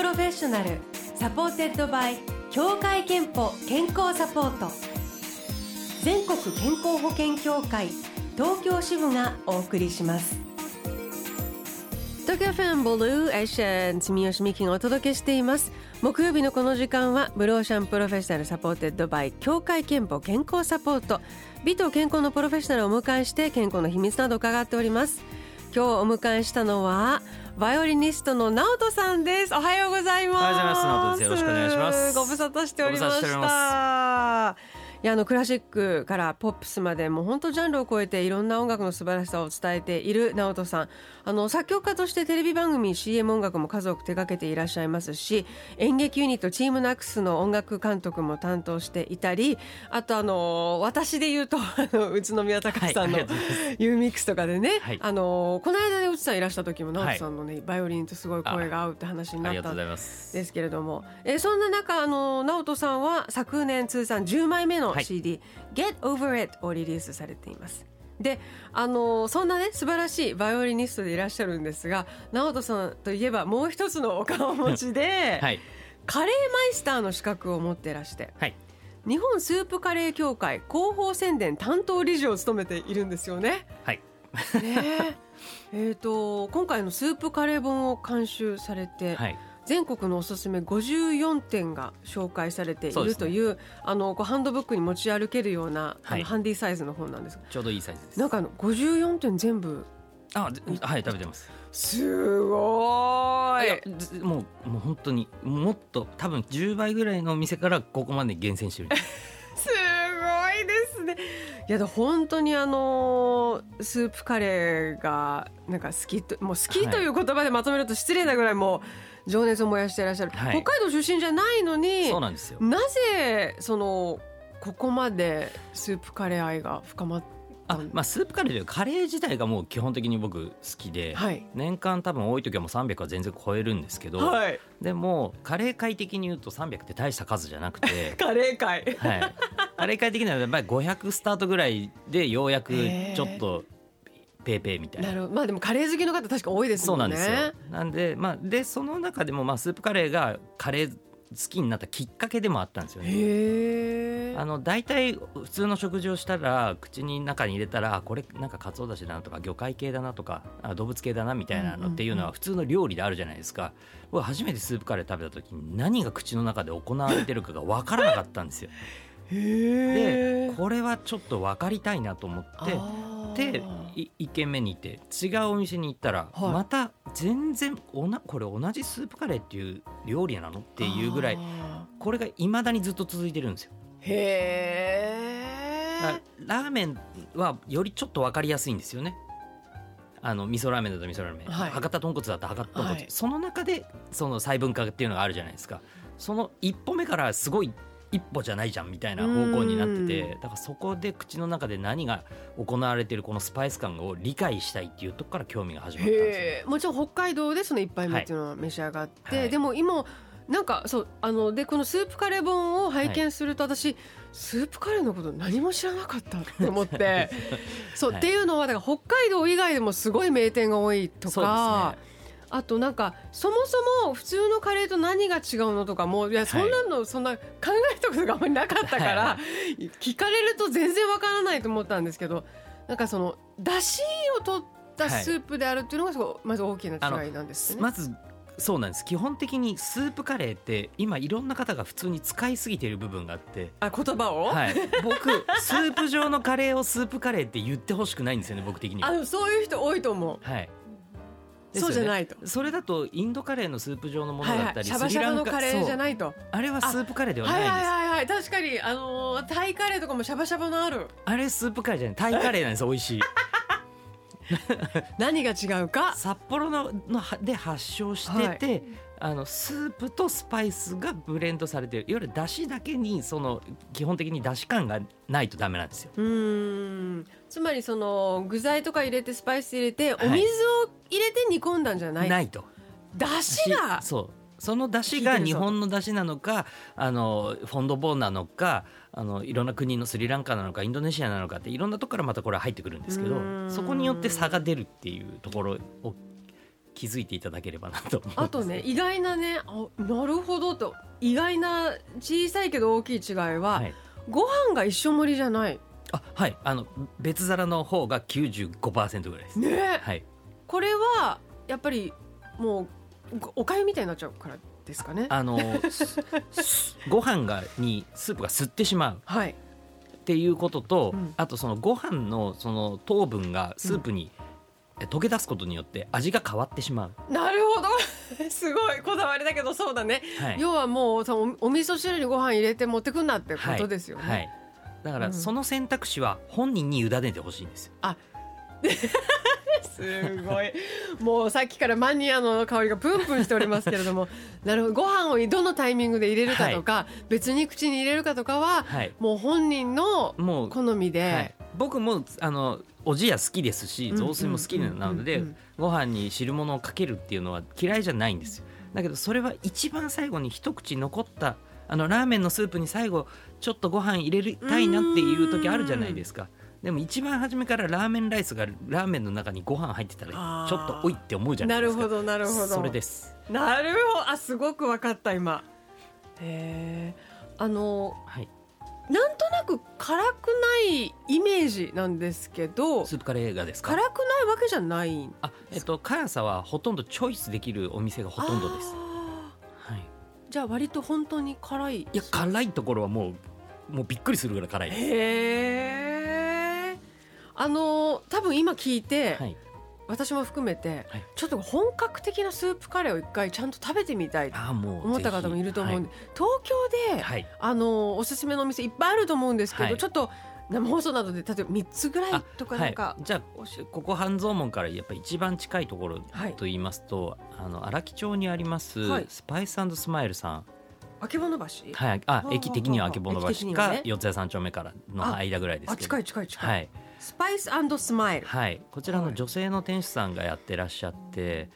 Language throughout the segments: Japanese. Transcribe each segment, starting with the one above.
プロフェッショナル supported by 協会けんぽ健康サポート。全国健康保険協会東京支部がお送りします。東京 FMブルーオーシャン住吉美紀がお届けしています。木曜日のこの時間はブルーオーシャンプロフェッショナル supported by 協会けんぽ健康サポート。美と健康のプロフェッショナルをお迎えして健康の秘密など伺っております。今日お迎えしたのはバイオリニストの直人さんです。おはようございます。おはようございます。直人です。よろしくお願いします。ご無沙汰しておりましたいやあのクラシックからポップスまでもう本当ジャンルを超えていろんな音楽の素晴らしさを伝えている直人さん。あの作曲家としてテレビ番組 CM 音楽も数多く手掛けていらっしゃいますし演劇ユニットチームナックスの音楽監督も担当していたりあとあの私で言うと あの宇都宮隆さんのユーミックスとかでね、はい。あのこの間で内さんいらした時も直人さんのね、バイオリンとすごい声が合うって話になったんですけれども、えーそんな中あの直人さんは昨年通算10枚目のはい。CD「Get Over It」をリリースされています。であのそんなね素晴らしいバイオリニストでいらっしゃるんですが直人さんといえばもう一つのお顔持ちで、はい。カレーマイスターの資格を持っていらしてはい。日本スープカレー協会広報宣伝担当理事を務めているんですよね。はい。ねえ。えーと今回のスープカレー本を監修されて、はい全国のおすすめ54点が紹介されているというあのこうハンドブックに持ち歩けるような、あはい。のハンディサイズの本なんです。ちょうどいいサイズです。なんかあの54点全部。あぜはい食べてます。すごーい。いもうもう本当にもっと多分10倍ぐらいのお店からここまで厳選してる。すごいですね。いやだ本当にあのースープカレーがなんか好きともう好きという言葉でまとめると失礼なぐらいもう情熱を燃やしていらっしゃる、はい。北海道出身じゃないのにそうなんですよ。なぜそのここまでスープカレー愛が深まっあまあスープカレーというかカレー自体がもう基本的に僕好きで、はい。年間多分多い時はもう300は全然超えるんですけど、はい。でもカレー界的に言うと300って大した数じゃなくて。カレー界はい、カレー界的にはやっぱり500スタートぐらいでようやくちょっとペーペーみたいななるほどまあでもカレー好きの方確か多いですそもんねうなんですよ。なんでまあでその中でもまあスープカレーがカレー好きになったきっかけでもあったんですよね。へえあの大体普通の食事をしたら口に中に入れたらあこれなんかカツオだしだなとか魚介系だなとかあ動物系だなみたいなのっていうのは普通の料理であるじゃないですか僕初めてスープカレー食べた時に何が口の中で行われてるかが分からなかったんですよ。へでこれはちょっと分かりたいなと思ってでい1軒目に行って違うお店に行ったら、はい。また全然おなこれ同じスープカレーっていう料理なのっていうぐらいあこれがいまだにずっと続いてるんですよ。ー。へだかえらラーメンはよりちょっと分かりやすいんですよね。あの味噌ラーメンだと味噌ラーメン、はい。博多豚骨だと博多豚骨、はい。その中でその細分化っていうのがあるじゃないですか。その一歩目からすごい一歩じゃないじゃんみたいな方向になっててうだからそこで口の中で何が行われているこのスパイス感を理解したいっていうところから興味が始まったんですもちろん北海道でその一杯目っていうのは召し上がって、はい。でも今なんかそうあのでこのスープカレー本を拝見すると私、スープカレーのこと何も知らなかったって思って。そう、はい。っていうのはだから北海道以外でもすごい名店が多いとかあとなんかそもそも普通のカレーと何が違うのとかもいやそんなのそんな考えたことがあんまりなかったから、は聞かれると全然わからないと思ったんですけどなんかそのだしを取ったスープであるっていうのがすごいまず大きな違いなんですね。まずそうなんです。基本的にスープカレーって今いろんな方が普通に使いすぎている部分があって、あ言葉を、はい、僕スープ状のカレーをスープカレーって言ってほしくないんですよね僕的には。あのそういう人多いと思う。はいそうじゃないと。それだとインドカレーのスープ状のものはいはい、だったり、シャバシャバのカレーじゃいないと。あれはスープカレーでははないいです、はいはいはい確かにあのータイカレーとかもシャバシャバのある。あれスープカレーじゃない。タイカレーなんです 美味しい。何が違うか？札幌ののはで発祥してて、あのスープとスパイスがブレンドされてる。いわゆるだしだけにその基本的にだし感がないとダメなんですよ。うーんつまりその具材とか入れてスパイス入れておはい。水を入れて煮込んだんじゃない。ないと。だしが？そう。その出汁が日本の出汁なのかあのフォンドボーなのかあのいろんな国のスリランカなのかインドネシアなのかっていろんなところからまたこれは入ってくるんですけどそこによって差が出るっていうところを気づいていただければなとあとね意外なねあなるほどと。意外な小さいけど大きい違いは、はい。ご飯が一緒盛りじゃないあはいあの別皿の方が95%ぐらいです、ね。はい。これはやっぱりもうごおかゆみたいになっちゃうからですかね？あのご飯がにスープが吸ってしまう。はい。っていうことと、うん。あとそのご飯のその糖分がスープにえ溶け出すことによって味が変わってしまう、なるほど。すごい。こだわりだけどそうだね、はい。要はもうそのおお味噌汁にご飯入れて持ってくんなってことですよね、はい。はいだかうん。らその選択肢は本人に委ねてほしいんですよ、すごい。もうさっきからマニアの香りがプンプンしておりますけれども。なるほど。ご飯をどのタイミングで入れるかとか、別に口に入れるかとかははい、もう本人の好みで、はい、僕もあのおじや好きですしうん雑炊も好きなのでご飯に汁物をかけるっていうのは嫌いじゃないんですよ。だけどそれは一番最後に一口残ったあのラーメンのスープに最後ちょっとご飯入れたいなっていう時あるじゃないですか。でも一番初めからラーメンライスがラーメンの中にご飯入ってたらちょっとおいって思うじゃなですか。ないるほどなるほど。それです。なるほど。あすごく分かった今。へえあのはい。なんとなく辛くないイメージなんですけどスープカレーがですか？辛くないわけじゃないあえっと辛さはほとんどチョイスできるお店がほとんどです。あはい。ーじゃあ割と本当に辛いいや辛いところはもうもうびっくりするぐらい辛いです。へえあの多分今聞いて、はい。私も含めて、はい。ちょっと本格的なスープカレーを一回ちゃんと食べてみたいと思った方もいると思うんで、東京で、はい、はいあのおすすめのお店いっぱいあると思うんですけど、はい。ちょっと生放送などで例えば3つぐらいとかなんか、はい、じゃあここ半蔵門からやっぱり一番近いところはい。と言いますと、あの荒木町にあります、はい。スパイススマイルさん、あけぼの橋、はい、あ駅的にはあけぼの橋か四谷三丁目からの間ぐらいですけどあ近い近い近い、はい、スパイススマイルはい、こちらの女性の店主さんがやってらっしゃって、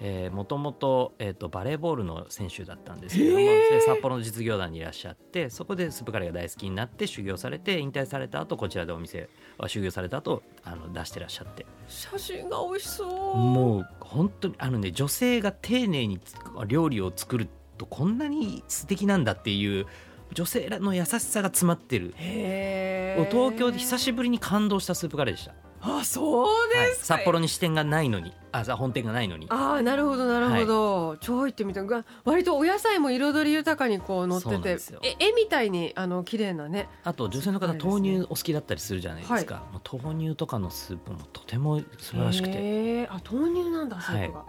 えーもともと,、えー、とバレーボールの選手だったんですけども、へーで札幌の実業団にいらっしゃってそこでスープカレーが大好きになって修行されて引退された後こちらでお店は修行された後あの出してらっしゃって写真が美味しそうもう本当にあのね女性が丁寧に料理を作るとこんなに素敵なんだっていう女性らの優しさが詰まってる。東京で久しぶりに感動したスープカレーでした、あそうですか、はい。札幌に支店がないのに。あさ本店がないのに。ああなるほどなるほど、超行ってみた。が割とお野菜も彩り豊かにこう乗ってて。そうなんですよ。え絵みたいにあの綺麗なね。あと女性の方そうですね。豆乳お好きだったりするじゃないですか、もう豆乳とかのスープもとても素晴らしくて。あ豆乳なんだスープが、は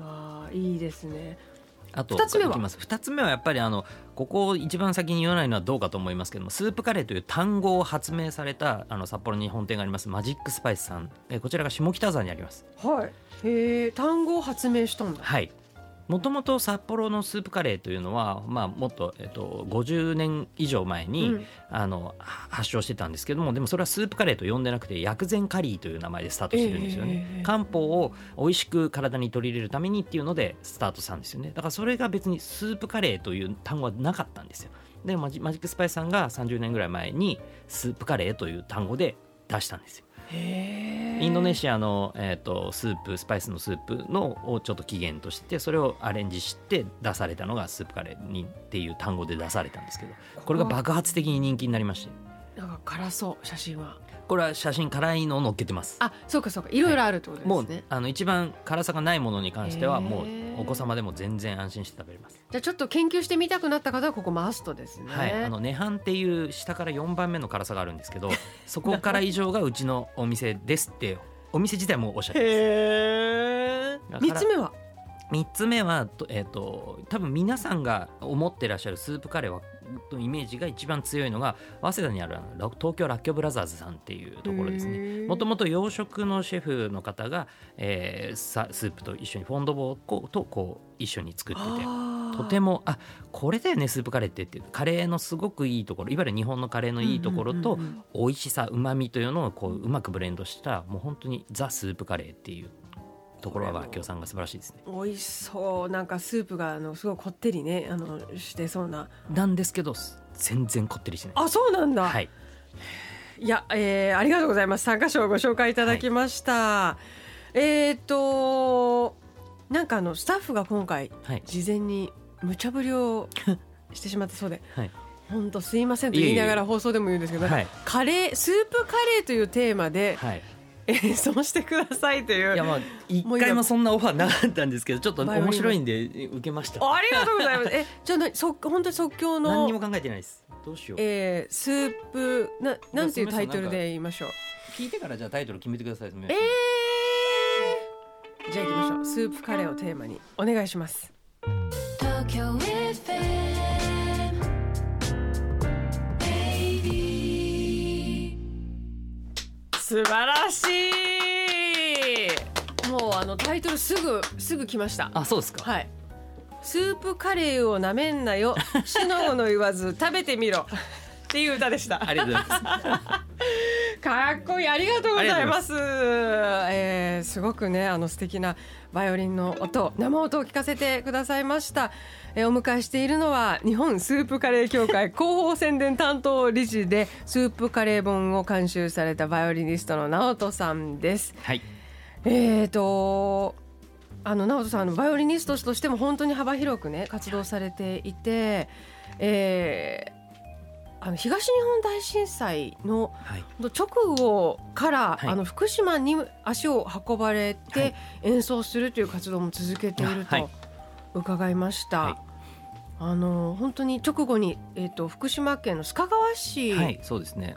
ああいいですねあと二つ目は？いきます。二つ目はやっぱりあのここ一番先に言わないのはどうかと思いますけどもスープカレーという単語を発明されたあの札幌に本店がありますマジックスパイスさん。えこちらが下北沢にあります。はい。へえ単語を発明したんだ。はいもともと札幌のスープカレーというのは、まあ、もっと、えっと、50年以上前に、うん。あのは発祥してたんですけどもでもそれはスープカレーと呼んでなくて薬膳カリーという名前でスタートしてるんですよね、ええ漢方を美味しく体に取り入れるためにっていうのでスタートしたんですよね。だからそれが別にスープカレーという単語はなかったんですよ。でマジマジックスパイスさんが30年ぐらい前にスープカレーという単語で出したんですよインドネシアの、えー、とスープスパイスのスープのをちょっと起源としてそれをアレンジして出されたのがスープカレーにっていう単語で出されたんですけどこれが爆発的に人気になりまして。なんか辛そう。写真はこれは写真辛いのを載っけてます。あそうかそうか。いろいろあるってことですね、もうあの一番辛さがないものに関してはもうお子様でも全然安心して食べれます、じゃあちょっと研究してみたくなった方はここマストですね。はい、あの涅槃っていう下から4番目の辛さがあるんですけど そこから以上がうちのお店ですってお店自体もおっしゃってますへえ。だから三つ目は？3つ目は、とえー、と多分皆さんが思ってらっしゃるスープカレーはのイメージが一番強いのが早稲田にある東京らっきょうブラザーズさんっていうところですね。もともと洋食のシェフの方が、えーさスープと一緒にフォンドボーとこう一緒に作ってて。とてももあこれだよねスープカレーってってカレーのすごくいいところいわゆる日本のカレーのいいところと美味しさうまみというのをこううまくブレンドしたもう本当にザ・スープカレーっていうところはこれも明夫さんが素晴らしいですね。美味しそうなんかスープがあのすごいこってりねあのしてそうな。なんですけど全然こってりしない。あそうなんだ。はい、いや、えー、ありがとうございます。参加賞をご紹介いただきました。えーっとなんかあのスタッフが今回はい事前に無茶ぶりをしてしまったそうで はい本当すいませんと言いながら放送でも言うんですけど、はいカレースープカレーというテーマではい演奏してくださいという。いやまあ一回もそんなオファーなかったんですけどちょっと面白いんで受けました。ありがとうございます。え、じゃあな即本当に即興の。何にも考えてないです。どうしよう。えー、スープななんていうタイトルで言いましょう。聞いてからじゃあタイトル決めてください。えー、じゃあ行きましょう。スープカレーをテーマに。お願いします。素晴らしい。もうあのタイトルすぐすぐ来ました。あそうですかはい。スープカレーをなめんなよ。しのごの言わず食べてみろ。っていう歌でした。ありがとうございますかっこいい。ありがとうございます。えー、すごくねあの素敵なバイオリンの音生音を聞かせてくださいました、えー、お迎えしているのは日本スープカレー協会広報宣伝担当理事でスープカレー本を監修されたバイオリニストの直人さんです。はい。えーとあの直人さんあのバイオリニストとしても本当に幅広くね活動されていて、えーあの東日本大震災のはい。直後から、はい。あの福島に足を運ばれはてい。演奏するという活動も続けているはい。と伺いました。はい。あの本当に直後に、えー、と福島県の須賀川市、はい。そうですね。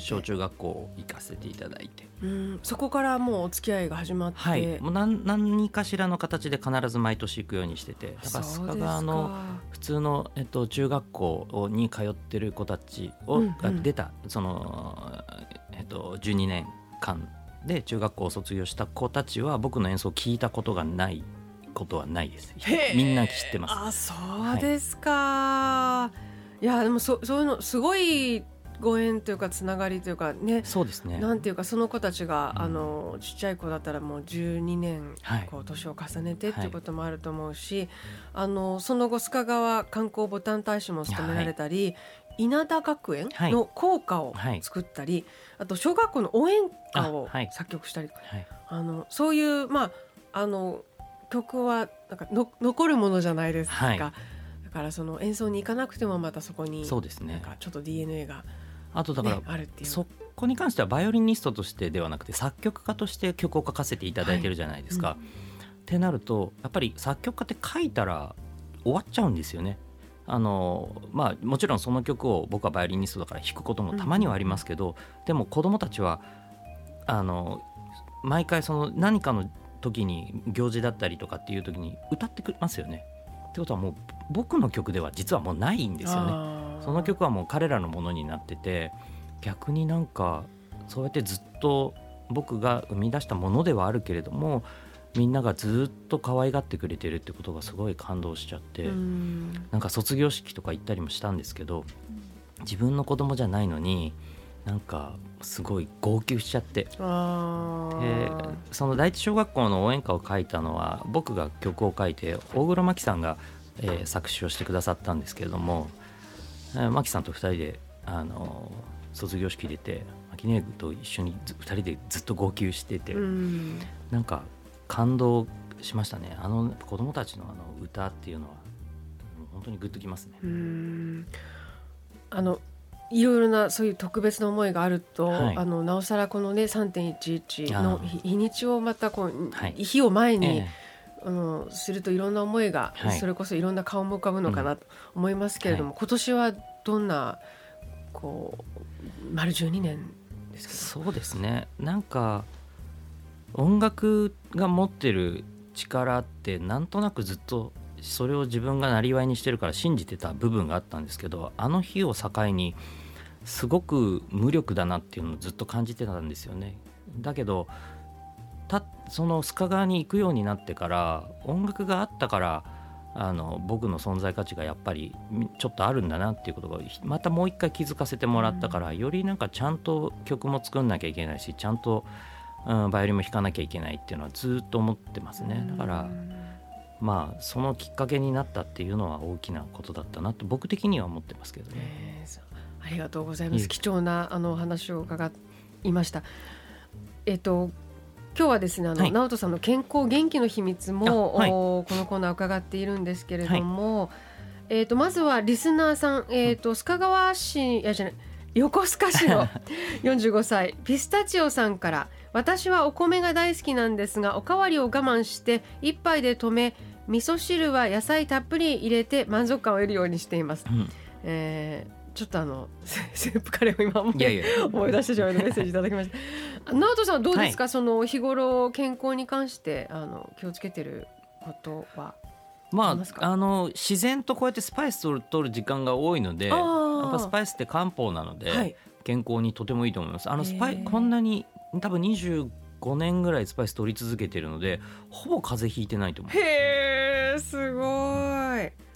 小中学校行かせていただいてうん、そこからもうお付き合いが始まって、はい。もう何何かしらの形で必ず毎年行くようにしてて。だから須賀川の普通の、えっと、中学校に通ってる子たちを、うんうん。が出たその、えっと、12年間で中学校を卒業した子たちは僕の演奏を聞いたことがないことはないです。みんな知ってます。あそうですか、い、やでもそそういうのすごいご縁というかつながりというかねそうですね。なんていうかその子たちが、うん。あのちっちゃい子だったらもう12年はい。こう年を重ねてってはいいうこともあると思うし、あのその後須賀川観光ボタン大使も務められたり、稲田学園の校歌をはい。作ったり、あと小学校の応援歌を作曲したりとか、はい。あのそういうまああの曲はなんかの残るものじゃないですか、はい。だからその演奏に行かなくてもまたそこにそうですね。なんかちょっと DNA が、あとだから、ね、そこに関してはバイオリニストとしてではなくて作曲家として曲を書かせていただいてるじゃないですか。はってなるとやっぱり作曲家って書いたら終わっちゃうんですよね。あのまあ、もちろんその曲を僕はバイオリニストだから弾くこともたまにはありますけど、でも子どもたちはあの毎回その何かの時に行事だったりとかっていう時に歌ってくれますよね。ってことはもう僕の曲では実はもうないんですよね。その曲はもう彼らのものになってて逆になんかそうやってずっと僕が生み出したものではあるけれどもみんながずっと可愛がってくれてるってことがすごい感動しちゃって、うん。なんか卒業式とか行ったりもしたんですけど自分の子供じゃないのになんかすごい号泣しちゃって。あでーその第一小学校の応援歌を書いたのは僕が曲を書いて大黒摩季さんが、えー作詞をしてくださったんですけれどもえー摩季さんと2人であの卒業式出て牧姉と一緒にず2人でずっと号泣してて、うん。なんか感動しましたね。あの子供たちのあの歌っていうのはうん本当にグッときますね。うん。あのいろいろなそういう特別な思いがあると、はい。あのなおさらこのね3.11の日日にちをまたこう、はい。日を前に、えあのするといろんな思いが、はい。それこそいろんな顔も浮かぶのかなと思いますけれども、今年はどんなこう丸12年ですけそうですね。なんか音楽が持ってる力ってなんとなくずっとそれを自分がなりわいにしてるから信じてた部分があったんですけどあの日を境にすごく無力だなっていうのをずっと感じてたんですよね。だけどたその須賀川に行くようになってから音楽があったからあの僕の存在価値がやっぱりみちょっとあるんだなっていうことがひまたもう一回気づかせてもらったから、よりなんかちゃんと曲も作んなきゃいけないしちゃんと、うん、バイオリンも弾かなきゃいけないっていうのはずっと思ってますどねだからまあそのきっかけになったっていうのは大きなことだったなと僕的には思ってますけどね。ありがとうございます。貴重なあのお話を伺いました。えっ、と今日はですねあの、はい。直人さんの健康元気の秘密も、あはい。おこのコーナー伺っているんですけれども、えっ、とまずはリスナーさんえっ、と須賀川市いやじゃない横須賀市の 45歳ピスタチオさんから私はお米が大好きなんですがおかわりを我慢して一杯で止め味噌汁は野菜たっぷり入れて満足感を得るようにしています、うん。えーちょっとあのスス ープカレーを今思いいやいや。思い出してしまいメッセージいただきました。直人さんはどうですか、その日頃健康に関してあの気をつけてることは。ますかまああの自然とこうやってスパイスを取る時間が多いのでやっぱスパイスって漢方なので、はい。健康にとてもいいと思います。あのスパイこんなに多分25年ぐらいスパイス取り続けてるのでほぼ風邪ひいてないと思うへえすごい。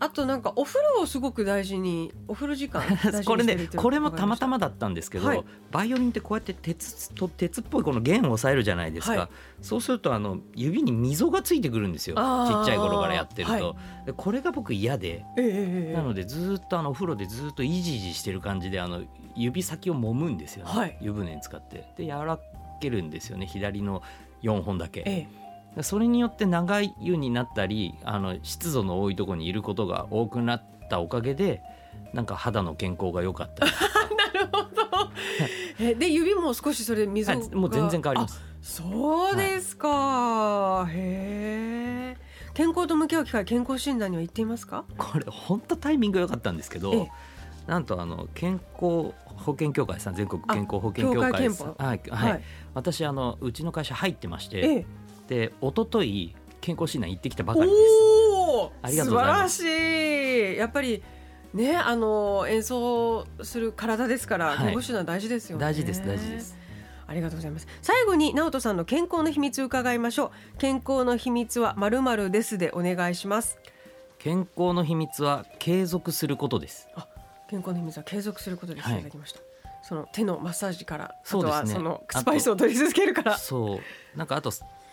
あとなんかお風呂をすごく大事にお風呂時間 これねこれもたまたま。まだったんですけど、はい。バイオリンってこうやって鉄と鉄っぽいこの弦を押さえるじゃないですか、はい。そうするとあの指に溝がついてくるんですよ。ちっちゃい頃からやってると、はでこれが僕嫌でええええなのでずーっとあのお風呂でずーっとイジイジしてる感じであの指先を揉むんですよね、はい。湯船に使って。で柔らけるんですよね。左の4本だけ、ええそれによって長い湯になったりあの湿度の多いところにいることが多くなったおかげでなんか肌の健康が良かったり なるほど。えで指も少しそれ水が、はいもう全然変わりますそうですか。へえ。健康と向き合う機会健康診断には行っていますか？これ本当タイミング良かったんですけど、ええなんとあの健康保険協会さん全国健康保険協協会会さん憲法はい、はい私あのうちの会社入ってまして、ええ。で一昨日健康診断行ってきたばかりです。ありがとうございます。素晴らしい。やっぱりねあの演奏する体ですから、はい。健康診断大事ですよね。大事です大事です。ありがとうございます。最後に直人さんの健康の秘密伺いましょう。健康の秘密はまるまるですでお願いします。健康の秘密は継続することです。健康の秘密は継続することです、はい。い、ただきました。その手のマッサージからあとはそのスパイスを取り続けるから。そう。なんかあと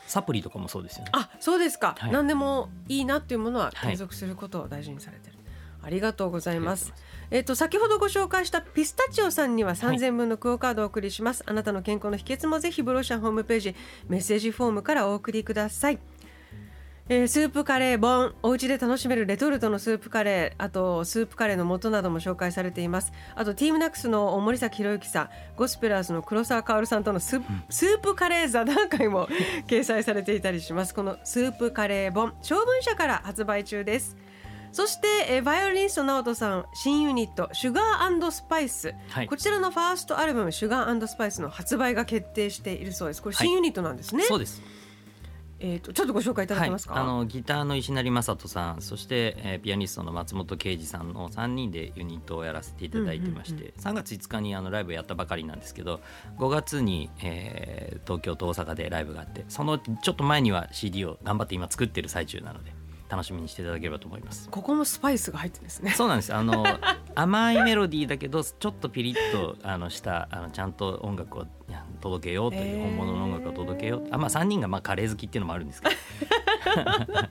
サプリとかもそうですよね。あそうですか、はい。何でもいいなっていうものははい。継続することを大事にされてる、ありがとうございます。えっ、と先ほどご紹介したピスタチオさんにははい。3000分のクオカードをお送りします、あなたの健康の秘訣もぜひブロシャンホームページメッセージフォームからお送りくださいえースープカレー本。お家で楽しめるレトルトのスープカレー。あとスープカレーの素なども紹介されています。あとティームナックスの森崎博之さん。ゴスペラーズの黒沢薫さんとのス,、スープカレー座談会も 掲載されていたりします。このスープカレー本。長文社から発売中です。そして、えーバイオリニスト直人さん。新ユニットシュガースパイス、はい。こちらのファーストアルバムシュガースパイスの発売が決定しているそうです。これはい。新ユニットなんですね、そうです。えー、とちょっとご紹介いただけますか、はい、あのギターの石成正人さんそして、えーピアニストの松本啓二さんの3人でユニットをやらせていただいてまして、うん3月5日にあのライブやったばかりなんですけど5月に、えー東京と大阪でライブがあってそのちょっと前には CD を頑張って今作ってる最中なので楽しみにしていただければと思います。ここもスパイスが入ってですね。そうなんですあの甘いメロディーだけどちょっとピリッとあのしたあのちゃんと音楽を届けようという本物の音楽を届けよう。あまあ3人がまあカレー好きっていうのもあるんですけど。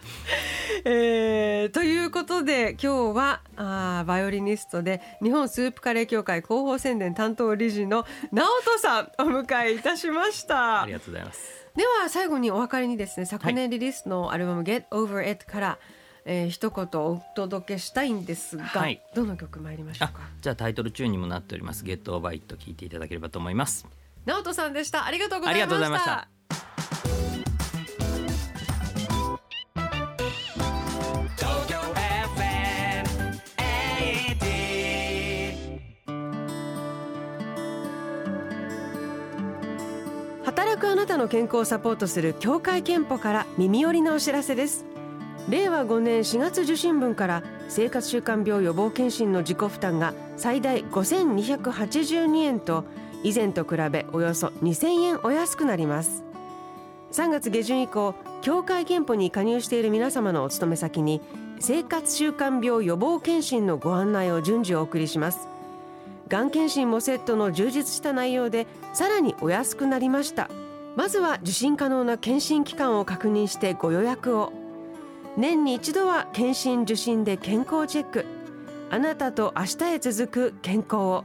えーということで今日はあーバイオリニストで日本スープカレー協会広報宣伝担当理事の直人さんお迎えいたしました。ありがとうございます。では最後にお別れにですね昨年リリースのアルバム「Get Over It」から、えー一言お届けしたいんですが、はい。どの曲参りましょうあかじゃあタイトルチューンにもなっております「ゲットオーバーイット聞いていただければと思います直人さんでした。ありがとうございました。働くあなたの健康をサポートする協会憲法から耳寄りなお知らせです。令和5年4月受診分から生活習慣病予防検診の自己負担が最大5282円と以前と比べおよそ2000円お安くなります。3月下旬以降協会憲法に加入している皆様のお勤め先に生活習慣病予防検診のご案内を順次お送りします。がん検診もセットの充実した内容でさらにお安くなりました。まずは受診可能な検診機関を確認してご予約を。年に一度は検診受診で健康チェック。あなたと明日へ続く健康を。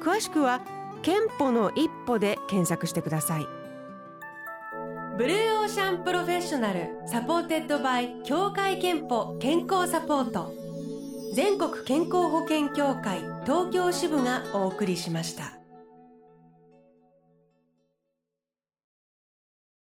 詳しくはけんぽの一歩で検索してください。ブルーオーシャンプロフェッショナル supported by 協会けんぽ健康サポート。全国健康保険協会東京支部がお送りしました。